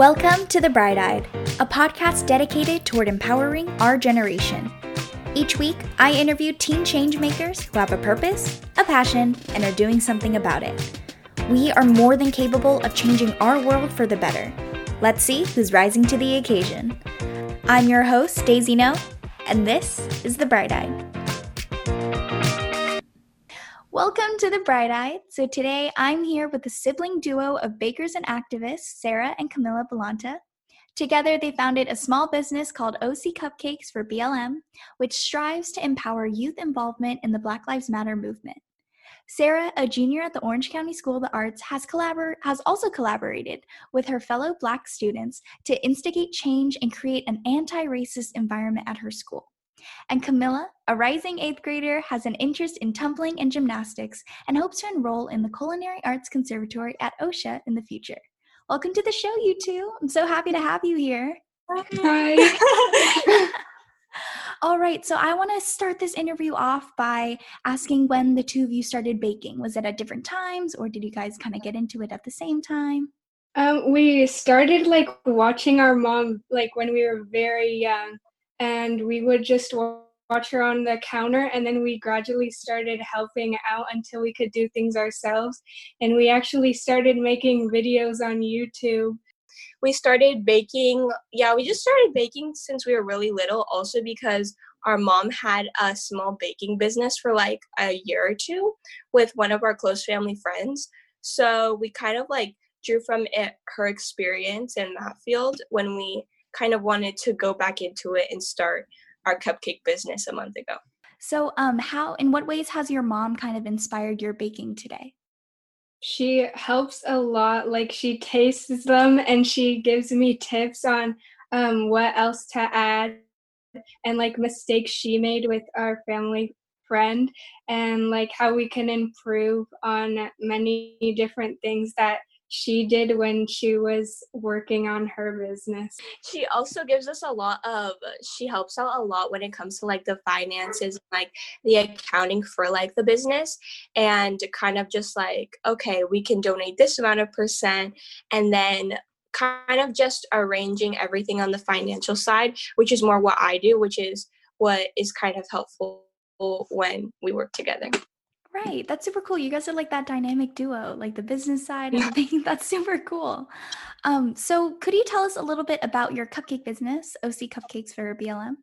Welcome to The Bright Eyed, a podcast dedicated toward empowering our generation. Each week, I interview teen changemakers who have a purpose, a passion, and are doing something about it. We are more than capable of changing our world for the better. Let's see who's rising to the occasion. I'm your host, Daisy No, and this is The Bright Eyed. Welcome to The Bright Eyed. So today I'm here with the sibling duo of bakers and activists, Sara and Camila Balanta. Together, they founded a small business called OC Cupcakes for BLM, which strives to empower youth involvement in the Black Lives Matter movement. Sara, a junior at the Orange County School of the Arts, has, collabor- has also collaborated with her fellow Black students to instigate change and create an anti racist environment at her school. And Camila, a rising eighth grader, has an interest in tumbling and gymnastics and hopes to enroll in the Culinary Arts Conservatory at OCSA in the future. Welcome to the show, you two. I'm so happy to have you here. Hi. All right, so I want to start this interview off by asking when the two of you started baking. Was it at different times, or did you guys kind of get into it at the same time? Um, we started like watching our mom like when we were very young, and we would just watch her on the counter, and then we gradually started helping out until we could do things ourselves. And we actually started making videos on YouTube. we started baking yeah we just started baking since we were really little also because our mom had a small baking business for like a year or two with one of our close family friends so we kind of like drew from it her experience in that field when we kind of wanted to go back into it and start our cupcake business a month ago So, um, how, in what ways has your mom kind of inspired your baking today? She helps a lot. Like she tastes them and she gives me tips on um, what else to add and like mistakes she made with our family friend and like how we can improve on many different things that she did when she was working on her business. she also gives us a lot of she helps out a lot when it comes to like the finances like the accounting for like the business and kind of just like okay we can donate this amount of percent and then kind of just arranging everything on the financial side which is more what i do which is what is kind of helpful when we work together Right, that's super cool. You guys are like that dynamic duo, like the business side and everything. That's super cool. Um, so could you tell us a little bit about your cupcake business, OC Cupcakes for BLM?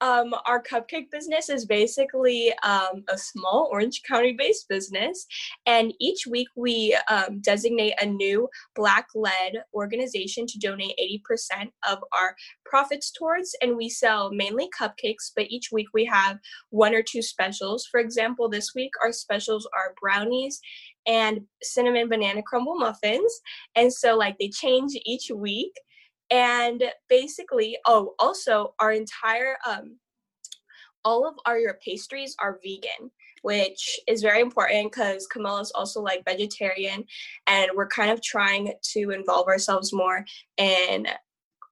Um, our cupcake business is basically um, a small Orange County based business. And each week we um, designate a new Black led organization to donate 80% of our profits towards. And we sell mainly cupcakes, but each week we have one or two specials. For example, this week our specials are brownies and cinnamon banana crumble muffins. And so, like, they change each week and basically oh also our entire um all of our your pastries are vegan which is very important because Camila is also like vegetarian and we're kind of trying to involve ourselves more in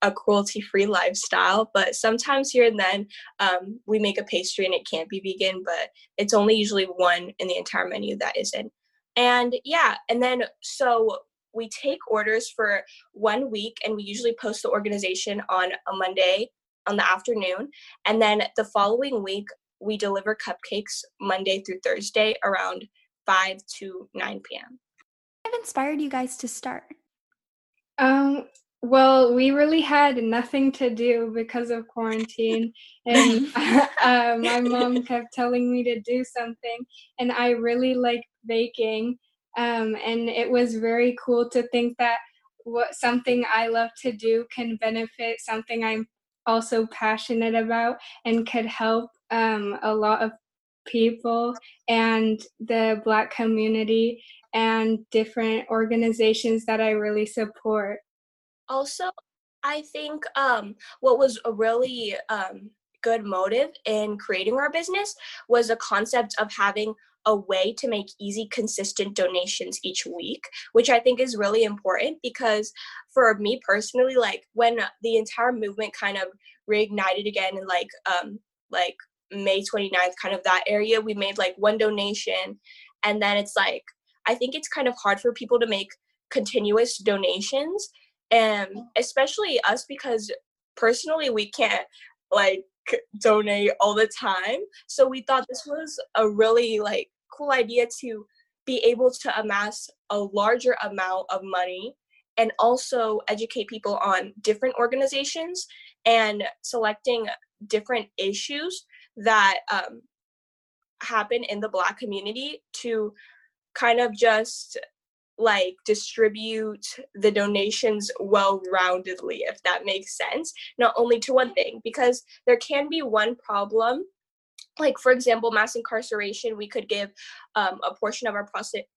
a cruelty free lifestyle but sometimes here and then um, we make a pastry and it can't be vegan but it's only usually one in the entire menu that isn't. And yeah and then so we take orders for one week and we usually post the organization on a Monday on the afternoon. And then the following week, we deliver cupcakes Monday through Thursday around 5 to 9 p.m. What have inspired you guys to start? Um, well, we really had nothing to do because of quarantine, and uh, my mom kept telling me to do something, and I really like baking. Um, and it was very cool to think that what something I love to do can benefit something I'm also passionate about and could help um, a lot of people and the Black community and different organizations that I really support. Also, I think um, what was a really um, good motive in creating our business was a concept of having a way to make easy, consistent donations each week, which I think is really important because for me personally, like when the entire movement kind of reignited again in like um like May 29th, kind of that area, we made like one donation. And then it's like I think it's kind of hard for people to make continuous donations and especially us because personally we can't like donate all the time. So we thought this was a really like cool idea to be able to amass a larger amount of money and also educate people on different organizations and selecting different issues that um, happen in the black community to kind of just like distribute the donations well roundedly if that makes sense not only to one thing because there can be one problem. Like for example mass incarceration we could give um, a portion of our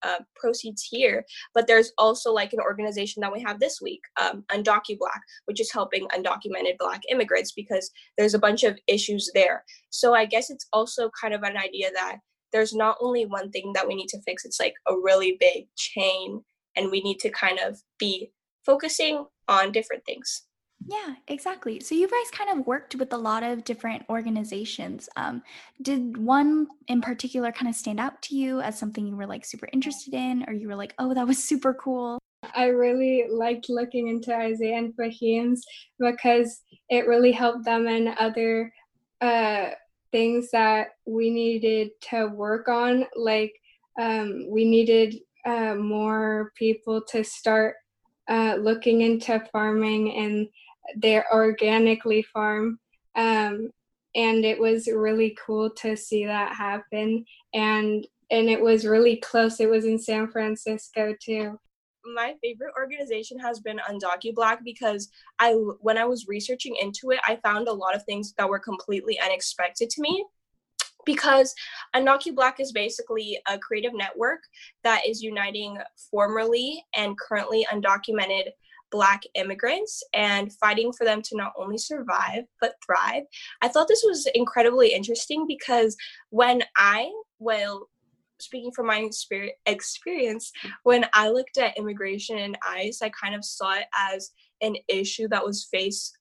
uh, proceeds here but there's also like an organization that we have this week um, black which is helping undocumented black immigrants because there's a bunch of issues there. So i guess it's also kind of an idea that there's not only one thing that we need to fix it's like a really big chain and we need to kind of be focusing on different things yeah, exactly. So you guys kind of worked with a lot of different organizations. Um, did one in particular kind of stand out to you as something you were like super interested in, or you were like, oh, that was super cool? I really liked looking into Isaiah and Fahim's because it really helped them and other uh, things that we needed to work on. Like um, we needed uh, more people to start uh, looking into farming and they're organically farm. Um, and it was really cool to see that happen. And and it was really close. It was in San Francisco too. My favorite organization has been UndocuBlack because I when I was researching into it, I found a lot of things that were completely unexpected to me because UndocuBlack is basically a creative network that is uniting formerly and currently undocumented Black immigrants and fighting for them to not only survive but thrive. I thought this was incredibly interesting because when I, well, speaking from my experience, when I looked at immigration and ICE, I kind of saw it as an issue that was faced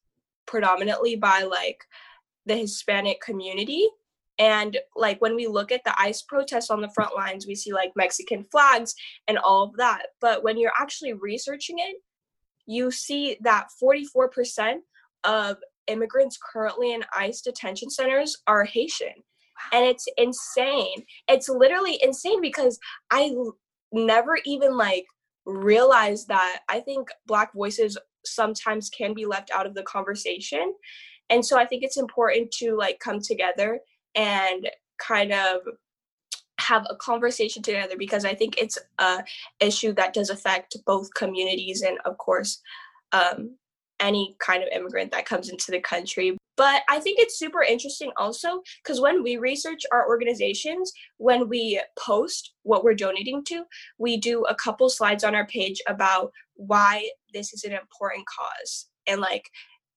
predominantly by like the Hispanic community. And like when we look at the ICE protests on the front lines, we see like Mexican flags and all of that. But when you're actually researching it, you see that 44% of immigrants currently in ICE detention centers are Haitian. And it's insane. It's literally insane because I never even like realized that I think Black voices sometimes can be left out of the conversation. And so I think it's important to like come together and kind of have a conversation together because I think it's a issue that does affect both communities and of course um, any kind of immigrant that comes into the country. But I think it's super interesting also because when we research our organizations, when we post what we're donating to, we do a couple slides on our page about why this is an important cause and like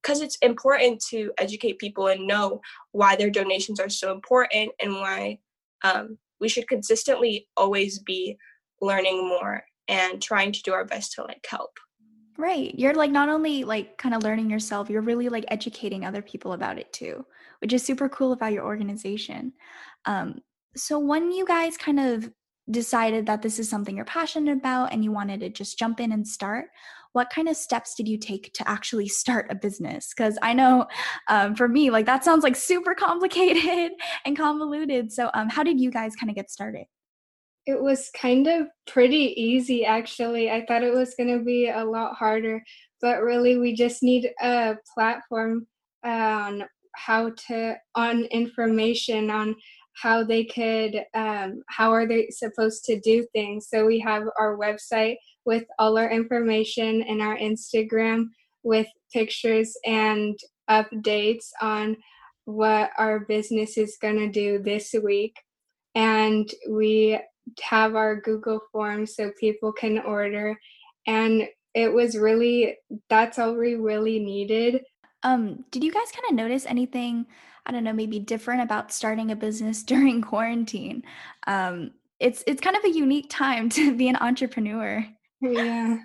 because it's important to educate people and know why their donations are so important and why um, we should consistently always be learning more and trying to do our best to like help right you're like not only like kind of learning yourself you're really like educating other people about it too which is super cool about your organization. Um, so when you guys kind of decided that this is something you're passionate about and you wanted to just jump in and start what kind of steps did you take to actually start a business? Because i know um, for me like that sounds like super complicated and convoluted. So um, how did you guys kind of get started it was kind of pretty easy actually. I thought it was going to be a lot harder but really we just need a platform on how to on information on how they could um, how are they supposed to do things. So we have our website with all our information and our instagram with pictures and updates on what our business is going to do this week. And we have our google forms so people can order and it was really that's all we really needed um did you guys kind of notice anything I don't know, maybe different about starting a business during quarantine. Um, it's it's kind of a unique time to be an entrepreneur. Yeah.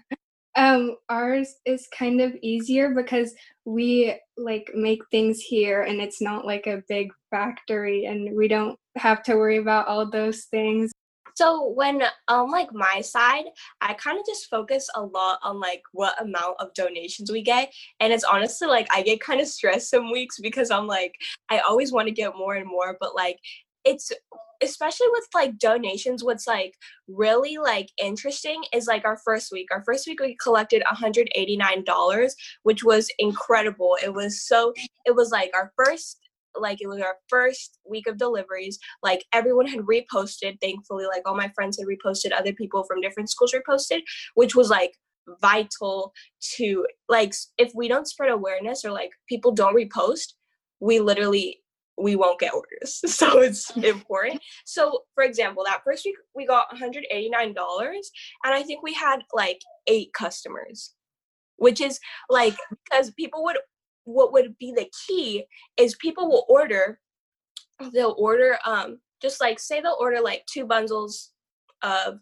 Um, ours is kind of easier because we like make things here and it's not like a big factory and we don't have to worry about all those things. So when on like my side, I kind of just focus a lot on like what amount of donations we get. And it's honestly like I get kind of stressed some weeks because I'm like, I always want to get more and more, but like it's especially with like donations what's like really like interesting is like our first week our first week we collected $189 which was incredible it was so it was like our first like it was our first week of deliveries like everyone had reposted thankfully like all my friends had reposted other people from different schools reposted which was like vital to like if we don't spread awareness or like people don't repost we literally we won't get orders. So it's important. So for example that first week we got $189 and i think we had like eight customers which is like because people would what would be the key is people will order they'll order um just like say they'll order like two bundles of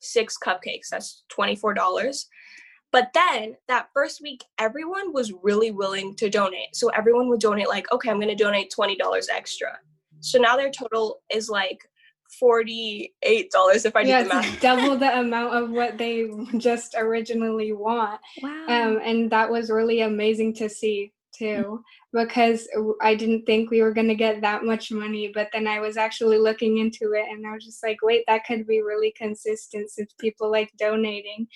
six cupcakes that's $24 but then that first week everyone was really willing to donate. So everyone would donate like okay i'm going to donate $20 extra. So now their total is like $48 if i yeah, the math. double the amount of what they just originally want. Wow. um, and that was really amazing to see too because i didn't think we were going to get that much money but then i was actually looking into it and i was just like wait that could be really consistent since people like donating.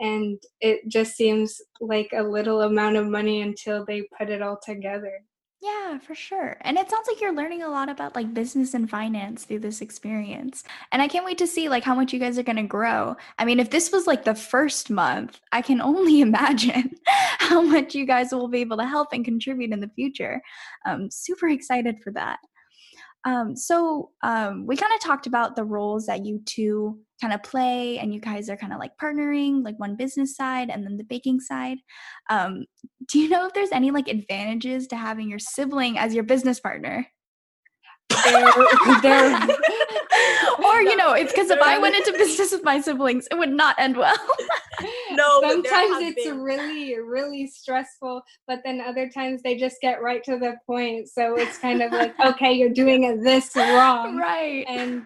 And it just seems like a little amount of money until they put it all together Yeah, for sure. And it sounds like you're learning a lot about like business and finance through this experience. And I can't wait to see like how much you guys are going to grow. I mean, if this was like the first month, I can only imagine how much you guys will be able to help and contribute in the future. I'm super excited for that. Um, so um, we kind of talked about the roles that you two kind of play, and you guys are kind of like partnering, like one business side and then the baking side. Um, do you know if there's any like advantages to having your sibling as your business partner? There- there- or you know, it's because if I went into business with my siblings, it would not end well. no sometimes have it's been- really really stressful but then other times they just get right to the point so it's kind of like okay you're doing it this wrong right. and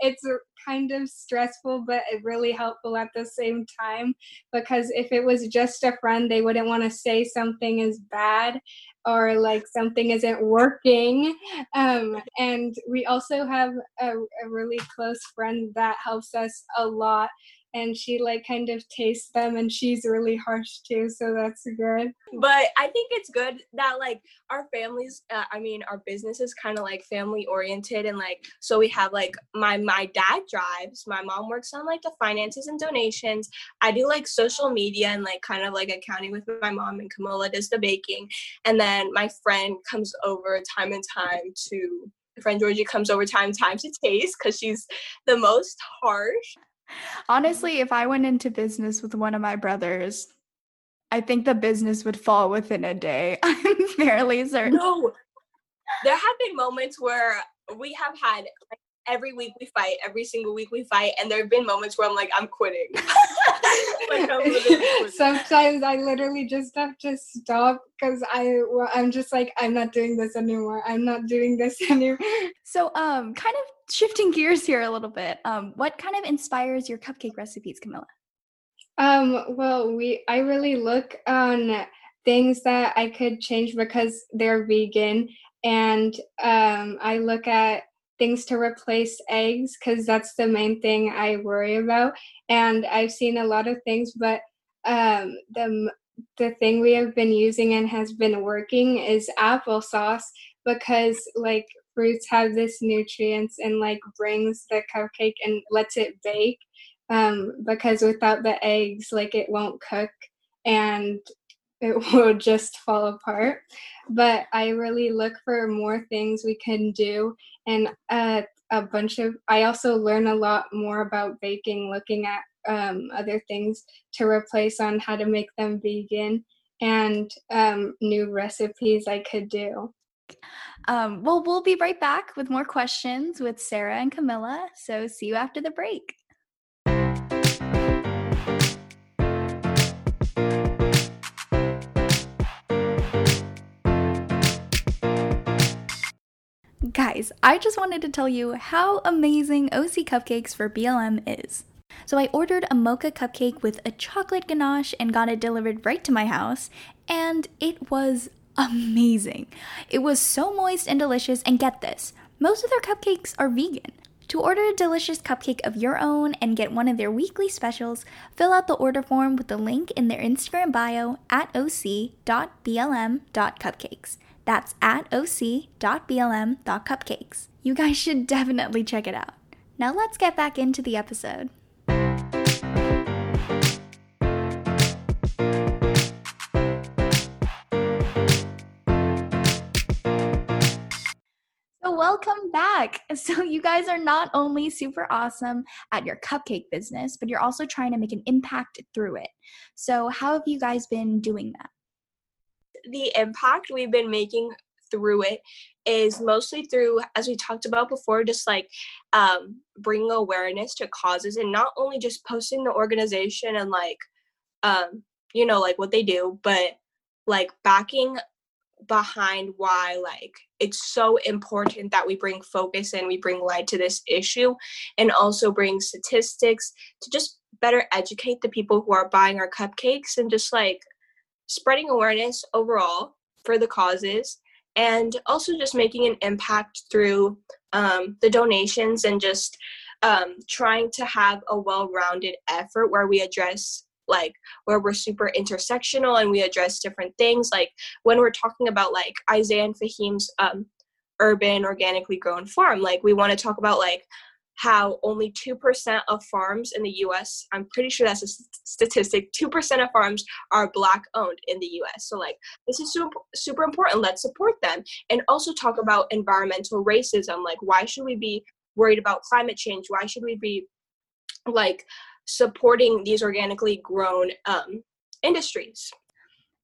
it's kind of stressful but it really helpful at the same time because if it was just a friend they wouldn't want to say something is bad or like something isn't working. Um, and we also have a, a really close friend that helps us a lot and she like kind of tastes them and she's really harsh too so that's good. But i think it's good that like our families uh, i mean our business is kind of like family oriented and like so we have like my my dad drives my mom works on like the finances and donations. I do like social media and like kind of like accounting with my mom and camila does the baking. And then my friend comes over time and time to friend georgie comes over time time to taste because she's the most harsh Honestly, if I went into business with one of my brothers, I think the business would fall within a day. I'm fairly certain. No, there have been moments where we have had every week we fight, every single week we fight, and there have been moments where I'm like, I'm quitting. like I'm quitting. sometimes i literally just have to stop because i well, i'm just like i'm not doing this anymore i'm not doing this anymore So, um, kind of shifting gears here a little bit. Um, what kind of inspires your cupcake recipes, Camila? Um, well, we I really look on things that I could change because they're vegan and um I look at things to replace eggs cuz that's the main thing I worry about. And I've seen a lot of things but um the the thing we have been using and has been working is applesauce because like fruits have this nutrients and like brings the cupcake and lets it bake um, because without the eggs, like it won't cook. And it will just fall apart. But I really look for more things we can do, and uh, a bunch of. I also learn a lot more about baking, looking at um, other things to replace on how to make them vegan and um, new recipes I could do. Um, well, we'll be right back with more questions with Sara and Camila. So, see you after the break. Guys, I just wanted to tell you how amazing OC Cupcakes for BLM is. So I ordered a mocha cupcake with a chocolate ganache and got it delivered right to my house, and it was amazing. It was so moist and delicious, and get this most of their cupcakes are vegan. To order a delicious cupcake of your own and get one of their weekly specials, fill out the order form with the link in their Instagram bio at oc.blm.cupcakes. That's at oc.blm.cupcakes. You guys should definitely check it out. Now let's get back into the episode. So, welcome back. So, you guys are not only super awesome at your cupcake business, but you're also trying to make an impact through it. So, how have you guys been doing that? The impact we've been making through it is mostly through, as we talked about before, just like um, bringing awareness to causes and not only just posting the organization and like, um, you know, like what they do, but like backing behind why like it's so important that we bring focus and we bring light to this issue and also bring statistics to just better educate the people who are buying our cupcakes and just like spreading awareness overall for the causes and also just making an impact through um, the donations and just um, trying to have a well-rounded effort where we address like where we're super intersectional and we address different things. Like when we're talking about like isaiah and fahim's um, urban organically grown farm like we want to talk about like how only 2% of farms in the US, I'm pretty sure that's a statistic, 2% of farms are black owned in the US. So like this is super super important. Let's support them and also talk about environmental racism. Like why should we be worried about climate change? Why should we be like supporting these organically grown um, industries.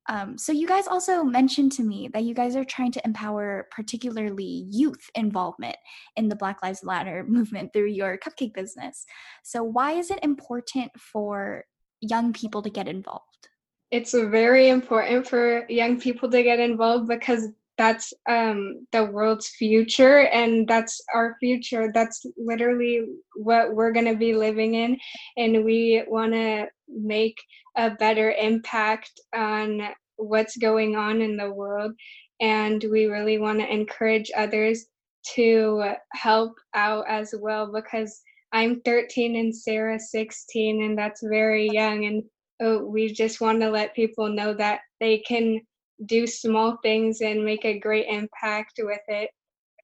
Um, so, you guys also mentioned to me that you guys are trying to empower particularly youth involvement in the Black Lives Matter movement through your cupcake business. So, why is it important for young people to get involved? It's very important for young people to get involved because that's um, the world's future and that's our future that's literally what we're going to be living in and we want to make a better impact on what's going on in the world. And we really want to encourage others to help out as well because i'm 13 and sara 16 and that's very young. And uh, we just want to let people know that they can do small things and make a great impact with it.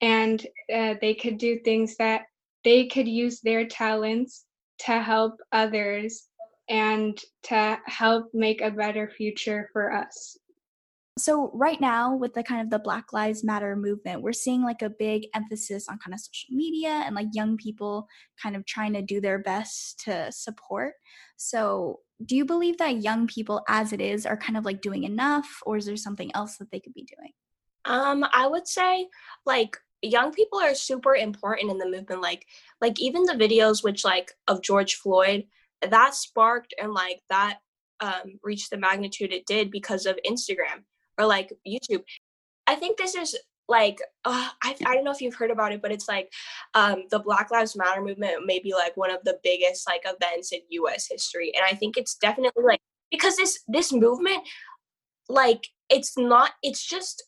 And uh, they could do things that they could use their talents to help others and to help make a better future for us. So right now with the kind of the Black Lives Matter movement, we're seeing like a big emphasis on kind of social media and like young people kind of trying to do their best to support. So do you believe that young people as it is are kind of like doing enough or is there something else that they could be doing? Um I would say like young people are super important in the movement like like even the videos which like of George Floyd that sparked and like that um reached the magnitude it did because of Instagram or like YouTube. I think this is like uh, I, I don't know if you've heard about it but it's like um, the black lives matter movement may be like one of the biggest like events in us history and i think it's definitely like because this this movement like it's not it's just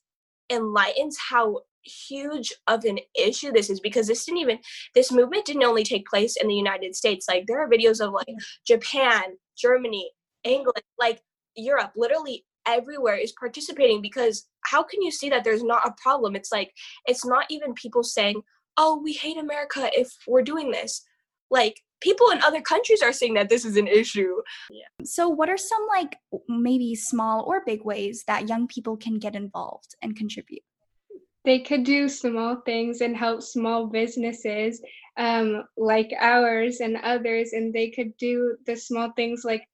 enlightens how huge of an issue this is because this didn't even this movement didn't only take place in the united states. Like there are videos of like japan germany england like europe literally everywhere is participating because how can you see that there's not a problem? It's like it's not even people saying oh we hate america if we're doing this. Like people in other countries are saying that this is an issue. Yeah. so what are some like maybe small or big ways that young people can get involved and contribute they could do small things and help small businesses um, like ours and others and they could do the small things like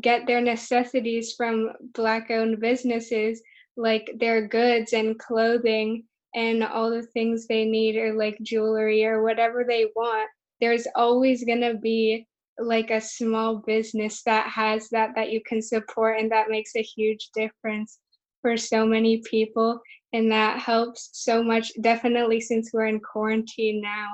get their necessities from black owned businesses like their goods and clothing and all the things they need or like jewelry or whatever they want. There's always going to be like a small business that has that that you can support and that makes a huge difference for so many people and that helps so much definitely since we're in quarantine now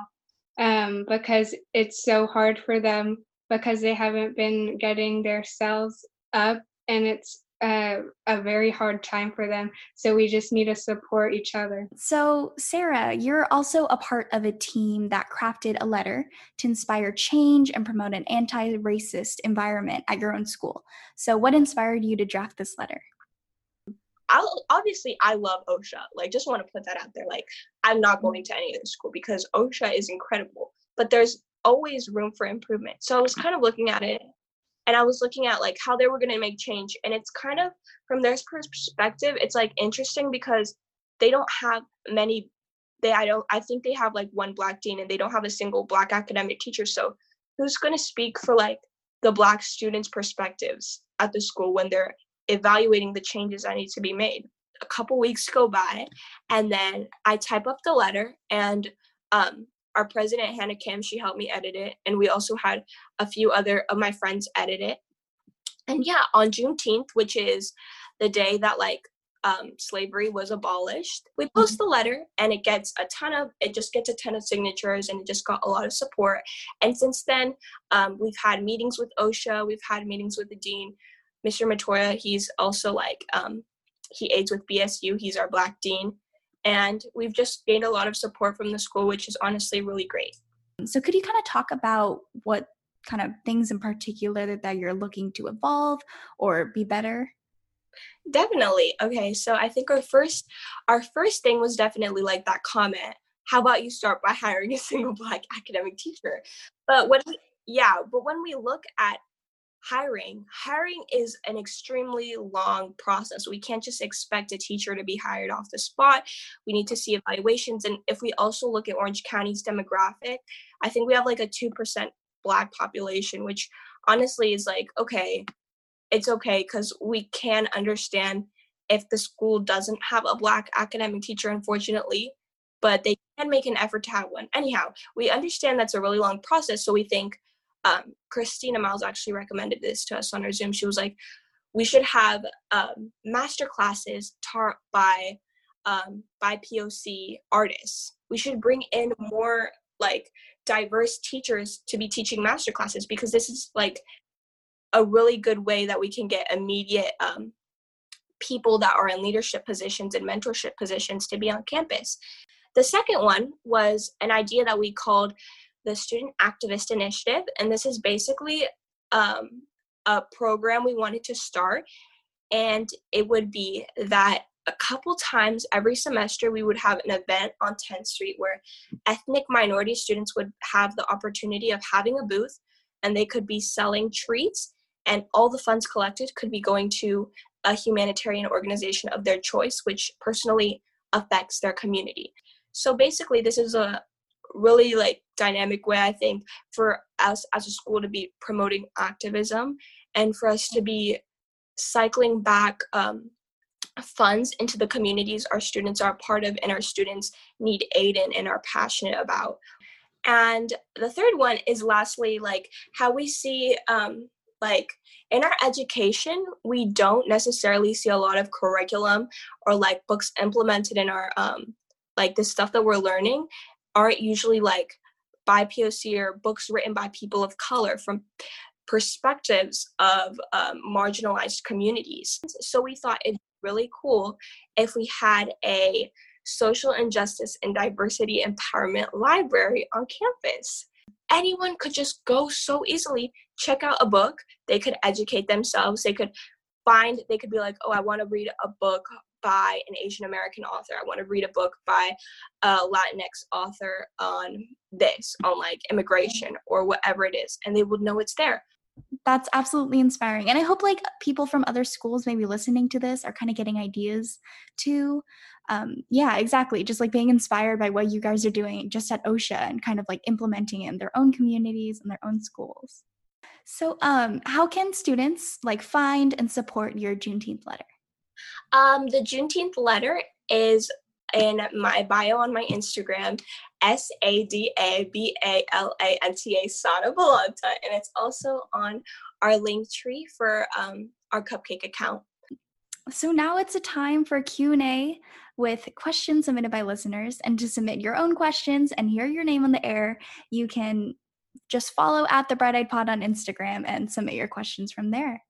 um, because it's so hard for them because they haven't been getting their cells up and it's a, a very hard time for them. So we just need to support each other. So, Sara, you're also a part of a team that crafted a letter to inspire change and promote an anti racist environment at your own school. So, what inspired you to draft this letter? I'll, obviously I love OCSA. Like, just want to put that out there. Like, I'm not going to any other school because OCSA is incredible, but there's always room for improvement. So I was kind of looking at it and I was looking at like how they were going to make change. And it's kind of from their perspective, it's like interesting because they don't have many. They I don't I think they have like one black dean and they don't have a single black academic teacher. So who's going to speak for like the black students' perspectives at the school when they're evaluating the changes that need to be made? A couple weeks go by, and then I type up the letter and um, our president Hannah Kim, she helped me edit it, and we also had a few other of my friends edit it. And yeah, on Juneteenth, which is the day that like um, slavery was abolished, we post mm-hmm. the letter, and it gets a ton of it just gets a ton of signatures, and it just got a lot of support. And since then, um, we've had meetings with OCSA, we've had meetings with the dean, Mr. Matoya. He's also like um, he aids with BSU. He's our black dean and we've just gained a lot of support from the school which is honestly really great so could you kind of talk about what kind of things in particular that you're looking to evolve or be better definitely okay so i think our first our first thing was definitely like that comment how about you start by hiring a single black academic teacher but when we, yeah but when we look at hiring. Hiring is an extremely long process. We can't just expect a teacher to be hired off the spot. We need to see evaluations. And if we also look at orange county's demographic i think we have like a 2% black population which honestly is like okay it's okay because we can understand if the school doesn't have a black academic teacher unfortunately but they can make an effort to have one. Anyhow we understand that's a really long process so we think um, Christina Miles actually recommended this to us on our Zoom. She was like, we should have um, master classes taught by um, by POC artists. We should bring in more like diverse teachers to be teaching master classes because this is like a really good way that we can get immediate um, people that are in leadership positions and mentorship positions to be on campus. The second one was an idea that we called the Student Activist Initiative, and this is basically um, a program we wanted to start. And it would be that a couple times every semester we would have an event on 10th Street where ethnic minority students would have the opportunity of having a booth and they could be selling treats and all the funds collected could be going to a humanitarian organization of their choice which personally affects their community. So basically this is a really like dynamic way i think for us as a school to be promoting activism and for us to be cycling back um, funds into the communities our students are part of and our students need aid in and are passionate about. And the third one is lastly like how we see um, like in our education we don't necessarily see a lot of curriculum or like books implemented in our um, like the stuff that we're learning aren't usually like by POC or books written by people of color from perspectives of um, marginalized communities. So we thought it'd be really cool if we had a social injustice and diversity empowerment library on campus. Anyone could just go so easily check out a book. They could educate themselves. They could find, they could be like, oh, I want to read a book by an Asian American author. I want to read a book by a Latinx author on this, on like immigration or whatever it is, and they would know it's there. That's absolutely inspiring. And I hope like people from other schools maybe listening to this are kind of getting ideas too. Um, yeah, exactly. Just like being inspired by what you guys are doing just at OCSA and kind of like implementing it in their own communities and their own schools. So, um, how can students like find and support your Juneteenth letter? Um, the Juneteenth letter is in my bio on my Instagram, S A D A B A L A N T A Sara Balanta, and it's also on our link tree for um, our cupcake account. So now it's a time for Q&A with questions submitted by listeners and to submit your own questions and hear your name on the air, you can just follow at the Bright Eyed Pod on Instagram and submit your questions from there.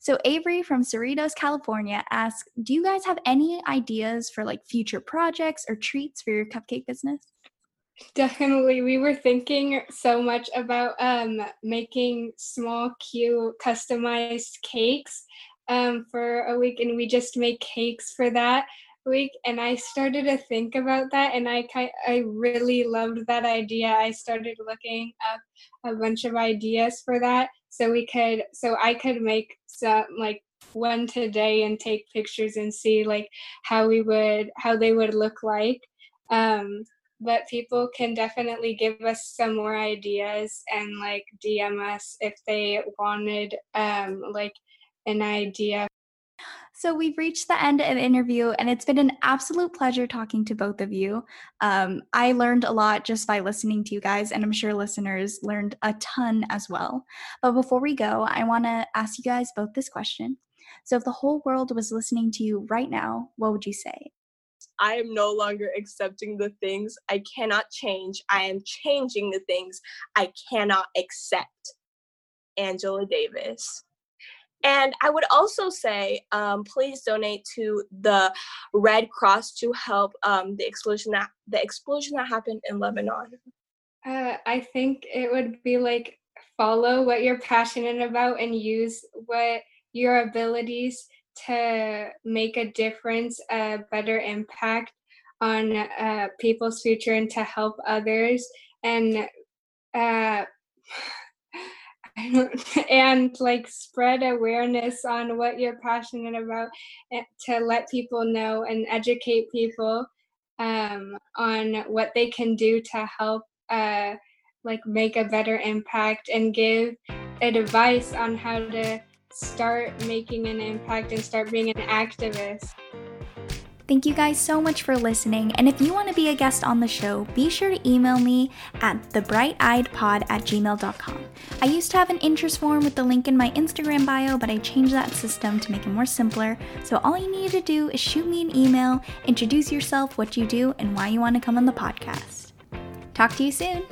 So Avery from Cerritos, California asks, "Do you guys have any ideas for like future projects or treats for your cupcake business?" Definitely. We were thinking so much about um, making small, cute, customized cakes um, for a week, and we just make cakes for that week. And I started to think about that, and I I really loved that idea. I started looking up a bunch of ideas for that, so we could, so I could make some like one today and take pictures and see like how we would how they would look like um but people can definitely give us some more ideas and like DM us if they wanted um like an idea. So we've reached the end of the interview, and it's been an absolute pleasure talking to both of you. Um, I learned a lot just by listening to you guys, and I'm sure listeners learned a ton as well. But before we go, I want to ask you guys both this question. So, if the whole world was listening to you right now, what would you say? I am no longer accepting the things I cannot change. I am changing the things I cannot accept. Angela Davis. And I would also say, um, please donate to the Red Cross to help um, the explosion that the explosion that happened in Lebanon. Uh, I think it would be like follow what you're passionate about and use what your abilities to make a difference, a better impact on uh, people's future and to help others and uh, and like spread awareness on what you're passionate about eh, to let people know and educate people um, on what they can do to help uh, like make a better impact and give advice on how to start making an impact and start being an activist. Thank you guys so much for listening. And if you want to be a guest on the show, be sure to email me at thebrighteyedpod at gmail.com. I used to have an interest form with the link in my Instagram bio, but I changed that system to make it more simpler. So all you need to do is shoot me an email, introduce yourself, what you do, and why you want to come on the podcast. Talk to you soon.